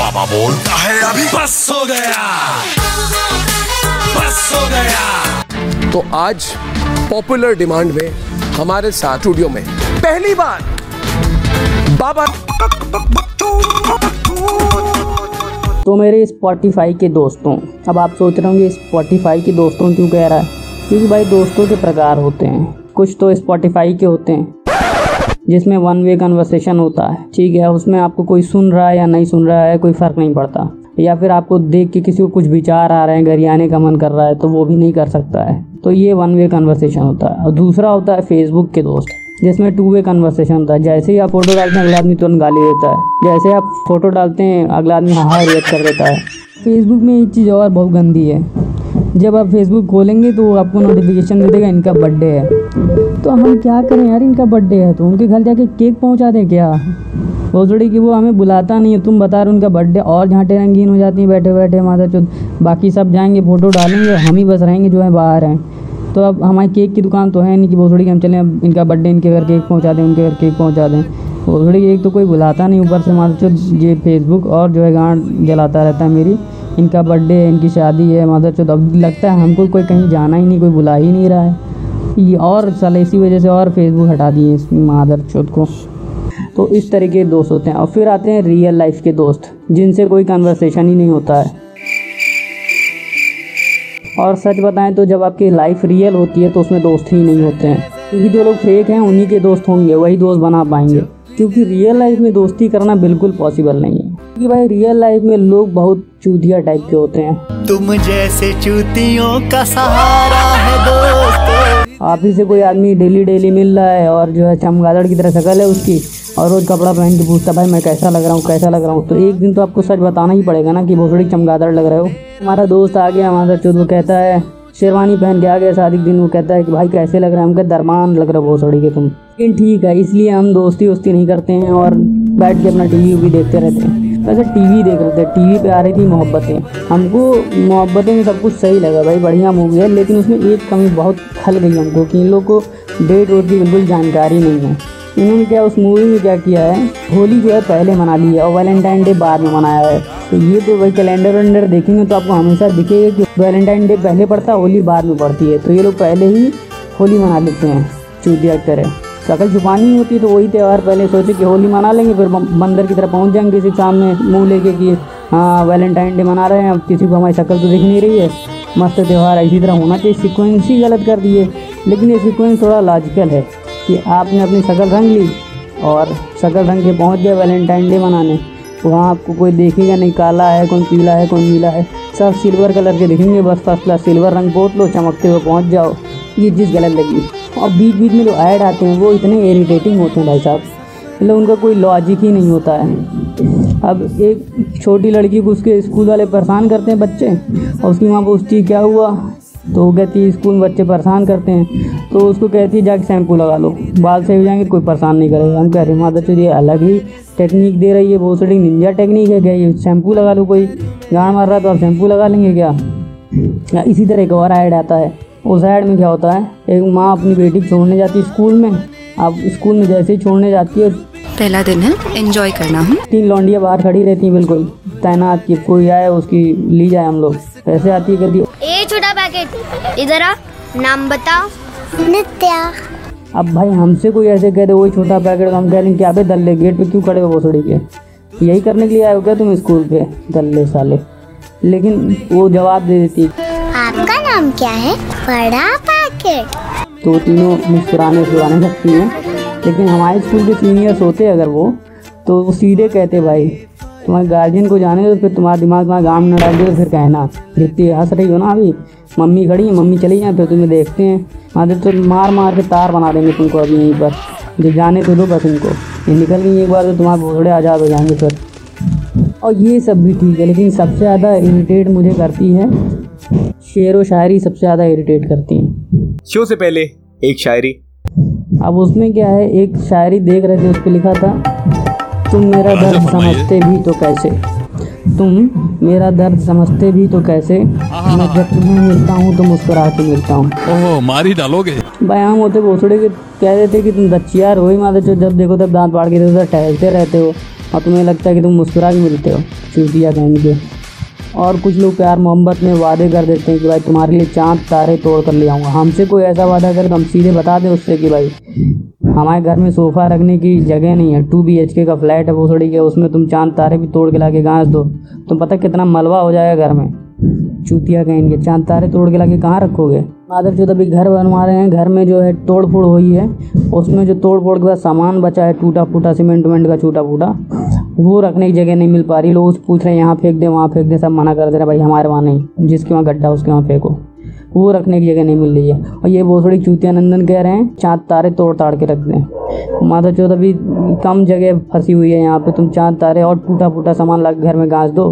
बाबा बोलता है अभी। बस हो गया। बस हो गया। तो आज पॉपुलर डिमांड में हमारे साथ स्टूडियो में पहली बार बाबा तो मेरे स्पॉटिफाई के दोस्तों अब आप सोच रहे होंगे स्पॉटिफाई के दोस्तों क्यों कह रहा है? क्योंकि भाई दोस्तों के प्रकार होते हैं। कुछ तो स्पॉटिफाई के होते हैं। जिसमें वन वे कन्वर्सेशन होता है, ठीक है? उसमें आपको कोई सुन रहा है या नहीं सुन रहा है, कोई फ़र्क नहीं पड़ता। या फिर आपको देख के किसी को कुछ विचार आ रहे हैं गरियाने का मन कर रहा है तो वो भी नहीं कर सकता है। तो ये वन वे कन्वर्सेशन होता है। और दूसरा होता है फेसबुक के दोस्त, जिसमें टू वे कन्वर्सेशन होता है। जैसे ही आप फ़ोटो डालते हैं, अगला आदमी तुरंत गाली देता है। जैसे आप फ़ोटो डालते हैं, अगला आदमी हाँ हाँ रिएक्ट कर देता है। फेसबुक में एक चीज़ और बहुत गंदी है। जब आप फेसबुक खोलेंगे तो आपको नोटिफिकेशन दे देगा, इनका बर्थडे है। तो हम क्या करें यार, इनका बर्थडे है तो उनके घर जाके केक पहुँचा दें क्या? भोसड़ी कि वो हमें बुलाता नहीं है, तुम बता रहे उनका बर्थडे और झांटे रंगीन हो जाती हैं, बैठे बैठे माता चुत बाकी सब जाएँगे फ़ोटो डालेंगे, हम ही बस रहेंगे जो है बाहर हैं। तो अब हमारी केक की दुकान तो है नहीं कि भोसड़ी कि हम चलें, अब इनका बर्थडे इनके घर केक पहुँचा दें, उनके घर केक पहुँचा दें। भोसड़ी एक तो कोई बुलाता नहीं ऊपर से माता चुत ये फेसबुक और जो है गांड जलाता रहता है मेरी। इनका बर्थडे है, इनकी शादी है, माता चुत अब लगता है हमको कोई कहीं जाना ही नहीं, कोई बुला ही नहीं रहा है। और साल इसी वजह से और फेसबुक हटा दिए इस मादर चौथ को। तो इस तरीके के दोस्त होते हैं। और फिर आते हैं रियल लाइफ के दोस्त, जिनसे कोई कन्वर्सेशन ही नहीं होता है। और सच बताएँ तो जब आपकी लाइफ रियल होती है तो उसमें दोस्त ही नहीं होते हैं। क्योंकि जो लोग फेक हैं, उन्हीं के दोस्त होंगे, वही दोस्त बना पाएँगे। क्योंकि रियल लाइफ में दोस्ती करना बिल्कुल पॉसिबल नहीं है। क्योंकि भाई रियल लाइफ में लोग बहुत चूतिया टाइप के होते हैं। तुम जैसे चूतियों का सहारा आप ही से कोई आदमी डेली डेली मिल रहा है और जो है चमगादड़ की तरह शक्ल है उसकी और रोज़ कपड़ा पहन के पूछता भाई, मैं कैसा लग रहा हूँ, कैसा लग रहा हूँ? तो एक दिन तो आपको सच बताना ही पड़ेगा ना कि भोसड़ी चमगादड़ लग रहे हो। हमारा दोस्त आ गया, हमारा चौथ वो कहता है, शेरवानी पहन के आ गया शादी दिन, वो कहता है कि, भाई, कैसे लग रहा है? हमका दरमान लग रहे हो भोसड़ी के तुम। लेकिन ठीक है, इसलिए हम दोस्ती वोस्ती नहीं करते हैं और बैठ के अपना टी वी देखते रहते हैं। वैसे टीवी देख रहे थे, टीवी पे आ रही थी मोहब्बतें। हमको मोहब्बतें में सब कुछ सही लगा भाई, बढ़िया मूवी है, लेकिन उसमें एक कमी बहुत खल गई हमको कि इन लोग को डेट वोट की बिल्कुल जानकारी नहीं है। इन्होंने क्या उस मूवी में क्या किया है, होली जो है पहले मना ली है और वैलेंटाइन डे बाद में मनाया है। तो ये तो भाई कैलेंडर वैलेंडर देखेंगे तो आपको हमेशा दिखेगा कि वैलेंटाइन डे पहले पड़ता है, होली बाद में पड़ती है। तो ये लोग पहले ही होली मना लेते हैं, चूतिया की शकल छुपानी होती है तो वही त्यौहार पहले सोचे कि होली मना लेंगे, फिर बंदर की तरह पहुँच जाएँगे किसी सामने मुँह लेके कि हाँ वैलेंटाइन डे मना रहे हैं, अब किसी को हमारी शक्ल तो दिख नहीं रही है। मस्त त्यौहार इसी तरह होना चाहिए। सिक्वेंस ही गलत कर दिए। लेकिन ये सिक्वेंस थोड़ा लॉजिकल है कि आपने अपनी शक्ल रंग ली और शक्ल रंग के पहुँच गए वैलेंटाइन डे मनाने। वहाँ आपको कोई देखेगा नहीं, काला है कौन पीला है, कौन नीला है। सब सिल्वर कलर के दिखेंगे, बस फ़र्स्ट क्लास सिल्वर रंग पोत लो, चमकते हुए पहुँच जाओ। ये चीज़ गलत लगी। और बीच बीच में जो ऐड आते हैं, वो इतने इरिटेटिंग होते हैं भाई साहब। मतलब उनका कोई लॉजिक ही नहीं होता है। अब एक छोटी लड़की को उसके स्कूल वाले परेशान करते हैं बच्चे, और उसकी माँ पूछती क्या हुआ? तो वो कहती है, स्कूल में बच्चे परेशान करते हैं। तो उसको कहती है, जाके शैम्पू लगा लो। बाल से हो जाएँगे, कोई परेशान नहीं करेगा। हम कह रहे माता ये अलग ही टेक्निक दे रही है, बहुत सारी निंजा टेक्निक है क्या? ये शैम्पू लगा लो कोई। गाड़ मार रहा है तो आप शैम्पू लगा लेंगे क्या? इसी तरह एक और ऐड आता है। उस ऐड में क्या होता है? एक माँ अपनी बेटी छोड़ने जाती है स्कूल में। अब स्कूल में जैसे ही छोड़ने जाती है पहला दिन है एंजॉय करना हूँ। तीन लौंडियाँ बाहर खड़ी रहती हैं बिल्कुल। तैनात की कोई आए उसकी ली जाए हम लोग। ऐसे आती है कहती ए छोटा पैकेट इधर आ। नाम बताओ। नित्या। अब भाई हमसे कोई ऐसे कह दे वही छोटा पैकेट हम कह रहे क्या पे दल्ले गेट पे क्यों खड़े हो भोसड़ी के? यही करने के लिए आए हो क्या तुम स्कूल पे दल्ले साले? लेकिन वो जवाब दे देती आपका नाम क्या है? बड़ा पैकेट। तो तीनों मुस्कुराने सुराने सकती हैं, लेकिन हमारे स्कूल के सीनियर्स होते अगर वो तो वो सीधे कहते भाई, तुम्हारे गार्जियन को जाने दो, फिर तुम्हारा दिमाग तुम्हारा गाँव न डाल दो तो फिर कहना। जितनी हंस रही हो ना अभी, मम्मी खड़ी है, मम्मी चली जाए, फिर तुम्हें देखते हैं। आधे तो मार मार के तार बना देंगे तुमको अभी यहीं पर जो जाने तो दो बस इनको ये निकल गई एक बार तो तुम्हारे घोड़े आज़ाद हो जाएँगे फिर। और ये सब भी ठीक है, लेकिन सबसे ज़्यादा इरीटेट मुझे करती है शेर व शायरी सबसे ज़्यादा इरिटेट करती हैं। शो से पहले एक शायरी। अब उसमें क्या है एक शायरी देख रहे थे उस पर लिखा था तुम मेरा दर्द समझते भी तो कैसे? तुम मेरा दर्द समझते भी तो कैसे? मैं जब तुम्हें मिलता हूँ तो मुस्कुरा के मिलता हूँ। ओहो मारी डालोगे? भाई हम होते भोसड़े के कह देते कि तुम दच्चियार हो ही माते जो जब देखो तब दांत पाड़ के इधर उधर टहलते रहते हो और तुम्हें लगता है कि तुम मुस्कुरा के मिलते हो। चूतिया कहेंगे के और कुछ लोग प्यार मोहब्बत में वादे कर देते हैं कि भाई तुम्हारे लिए चाँद, तारे तोड़ कर ले आऊँगा। हमसे कोई ऐसा वादा करे तो हम सीधे बता दें उससे कि भाई, हमारे घर में सोफ़ा रखने की जगह नहीं है, टू बी एच के का फ्लैट है, वो थोड़ी के उसमें तुम चाँद, तारे भी तोड़ के ला के घास दो। तुम पता कितना मलबा हो जाएगा घर में? चूतिया कहेंगे, चाँद, तारे तोड़ के लाके कहाँ रखोगे? माधव जो अभी घर बनवा रहे हैं, घर में जो है तोड़ फोड़ हुई है, उसमें जो तोड़ फोड़ के बाद सामान बचा है टूटा फूटा सीमेंट वेमेंट का टूटा फूटा वो रखने की जगह नहीं मिल पा रही। लोग पूछ रहे हैं, यहाँ फेंक दे, वहाँ फेंक दे, सब मना कर दे रहे भाई हमारे वहाँ नहीं, जिसके वहाँ गड्ढा, उसके वहाँ फेंको। वो रखने की जगह नहीं मिल रही है। और ये भोसड़ी चूतिया नंदन कह रहे हैं चाँद तारे तोड़ ताड़ के रख दें। माता चौथ, अभी कम जगह फंसी हुई है यहाँ पे, तुम चाँद तारे और टूटा फूटा सामान ला घर में घास दो।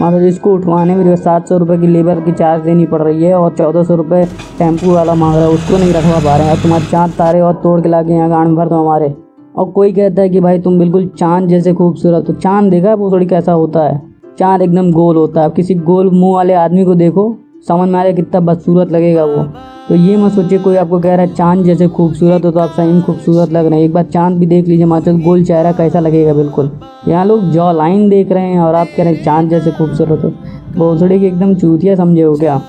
माता इसको उठवाने में जो सात सौ रुपये की लेबर की चार्ज देनी पड़ रही है और चौदह सौ रुपये टेंपू वाला मांग रहा है, उसको नहीं रखवा पा रहे हैं। और तुम्हारे चाँद तारे और तोड़ के ला के यहाँ गाड़ भर दो हमारे। और कोई कहता है कि भाई तुम बिल्कुल चाँद जैसे खूबसूरत हो। चाँद देखा है भोसड़ी कैसा होता है? चाँद एकदम गोल होता है। किसी गोल मुँह वाले आदमी को देखो, समझ में आ रहा है कितना बदसूरत लगेगा वो। तो ये मत सोचिए, कोई आपको कह रहा है चाँद जैसे खूबसूरत हो तो आप सही खूबसूरत लग रहे हैं। एक बार चाँद भी देख लीजिए माचल गोल चेहरा कैसा लगेगा बिल्कुल। यहाँ लोग जॉ लाइन देख रहे हैं और आप कह रहे हैं चाँद जैसे खूबसूरत हो। भोसड़ी की एकदम चूतिया समझे हो क्या?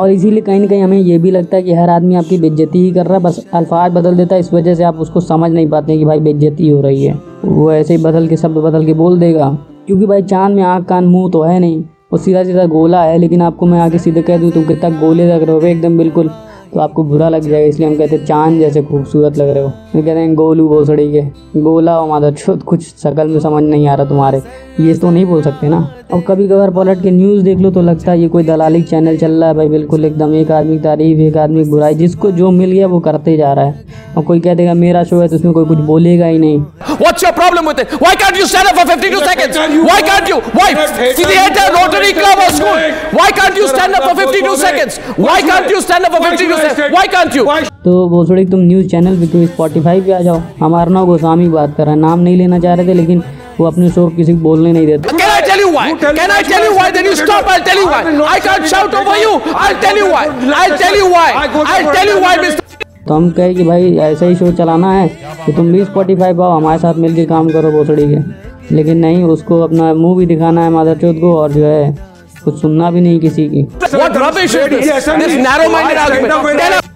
और इसीलिए कहीं ना कहीं हमें ये भी लगता है कि हर आदमी आपकी बेज्जती ही कर रहा है। बस अल्फाज बदल देता है, इस वजह से आप उसको समझ नहीं पाते कि भाई बेज्जती हो रही है। वो ऐसे ही बदल के, शब्द बदल के बोल देगा। क्योंकि भाई चाँद में आँख, कान, मुँह तो है नहीं। वो सीधा सीधा गोला है, लेकिन आपको मैं आके सीधे कह दूँ तुम कितना गोले लग रहे हो एकदम बिल्कुल। तो आपको बुरा लग जाएगा, इसलिए हम कहते हैं, चाँद जैसे खूबसूरत लग रहे हो। फिर कहते हैं, गोलू भोसड़ी के। गोला हो माता छुत कुछ शकल में समझ नहीं आ रहा तुम्हारे। ये तो नहीं बोल सकते ना। और कभी कभार पलट के न्यूज़ देख लो तो लगता है ये कोई दलाली चैनल चल रहा है भाई, बिल्कुल एकदम एक आदमी की तारीफ़, एक आदमी की बुराई। जिसको जो मिल गया वो करते जा रहा है। और कोई कह देगा, मेरा शो है तो उसमें कोई कुछ बोलेगा ही नहीं। What's your problem with it? Why can't you stand up for 52 seconds? Why can't you? Why? See the entire Rotary Club or school. Why can't you stand up for 52 seconds? Why can't you stand up for 52 seconds? Why can't you? तो भोसड़ी तुम news channel पे तो Spotify पे आ जाओ हमारा नाम गोस्वामी बात कर रहा है नाम नहीं लेना चाह रहे थे लेकिन वो अपने शो किसी को बोलने नहीं देते Can I tell you why? Can I tell you why? Then you stop. I'll tell you why. I can't shout over you. I'll tell you why. I'll tell you why. I'll tell you why, Mr. तो हम कहे कि भाई ऐसा ही show चलाना है तो तुम भी स्पॉटीफाई पाओ हमारे साथ मिलके काम करो भोसड़ी के। लेकिन नहीं उसको अपना मुँह भी दिखाना है माधर चौथ को और जो है कुछ सुनना भी नहीं किसी की.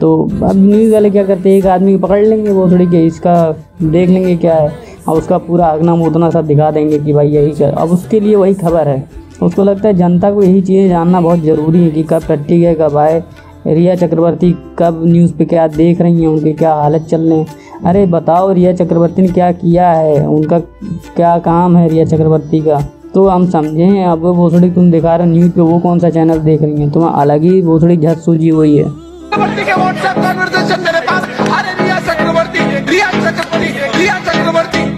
तो अब न्यूज़ वाले क्या करते हैं? एक आदमी को पकड़ लेंगे वो थोड़ी के इसका देख लेंगे क्या है। और उसका पूरा अगना मुदना सब दिखा देंगे कि भाई यही कर। अब उसके लिए वही खबर है। उसको लगता है जनता को यही चीज़ें जानना बहुत ज़रूरी है कि कब टट्टी है कब आए। रिया चक्रवर्ती कब न्यूज़ पे क्या देख रही हैं? उनके क्या हालत चल रहे हैं? अरे बताओ, रिया चक्रवर्ती ने क्या किया है? उनका क्या काम है रिया चक्रवर्ती का? तो हम समझें अब भोसड़ी तुम दिखा रहे हो न्यूज़ पे, वो कौन सा चैनल देख रही हैं? तुम्हें अलग ही भोसड़ी झट सूझी हुई है। चक्रवर्ती।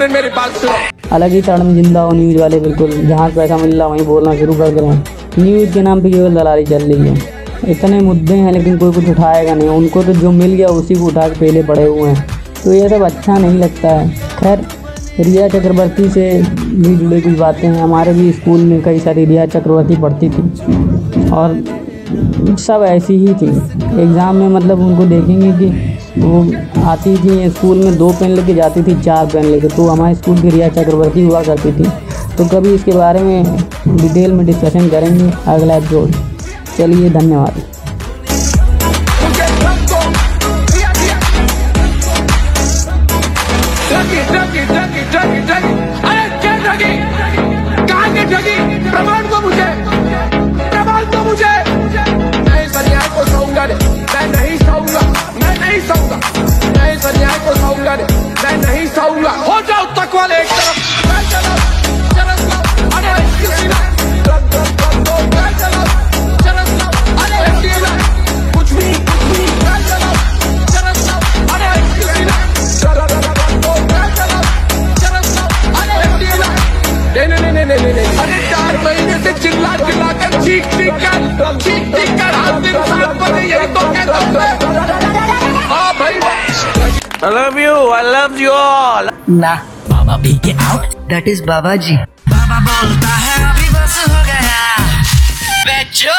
मिनट मेरी बात सुनो। अलग ही ताड़ में ज़िंदा हो न्यूज़ वाले बिल्कुल जहाँ पैसा मिल रहा वहीं बोलना शुरू कर रहे न्यूज़ के नाम पे केवल दलाली चल रही है। इतने मुद्दे हैं, लेकिन कोई कुछ उठाएगा नहीं। उनको तो जो मिल गया, उसी को उठा के पहले पड़े हुए हैं। तो ये सब अच्छा नहीं लगता है। खैर, रिया चक्रवर्ती से भी जुड़ी कुछ बातें हैं। हमारे भी स्कूल में कई सारी रिया चक्रवर्ती पढ़ती थी। और सब ऐसी ही थी। एग्ज़ाम में मतलब उनको देखेंगे कि वो आती थी स्कूल में दो पेन लेके जाती थी, चार पेन लेके। तो हमारे स्कूल की रिया चक्रवर्ती हुआ करती थी। तो कभी इसके बारे में डिटेल में डिस्कशन करेंगे अगला एपिसोड चलिए, धन्यवाद। I love you. I love you all. ना बाबा पी के out that is Baba ji Baba बोलता है अभी बस हो गया बेचो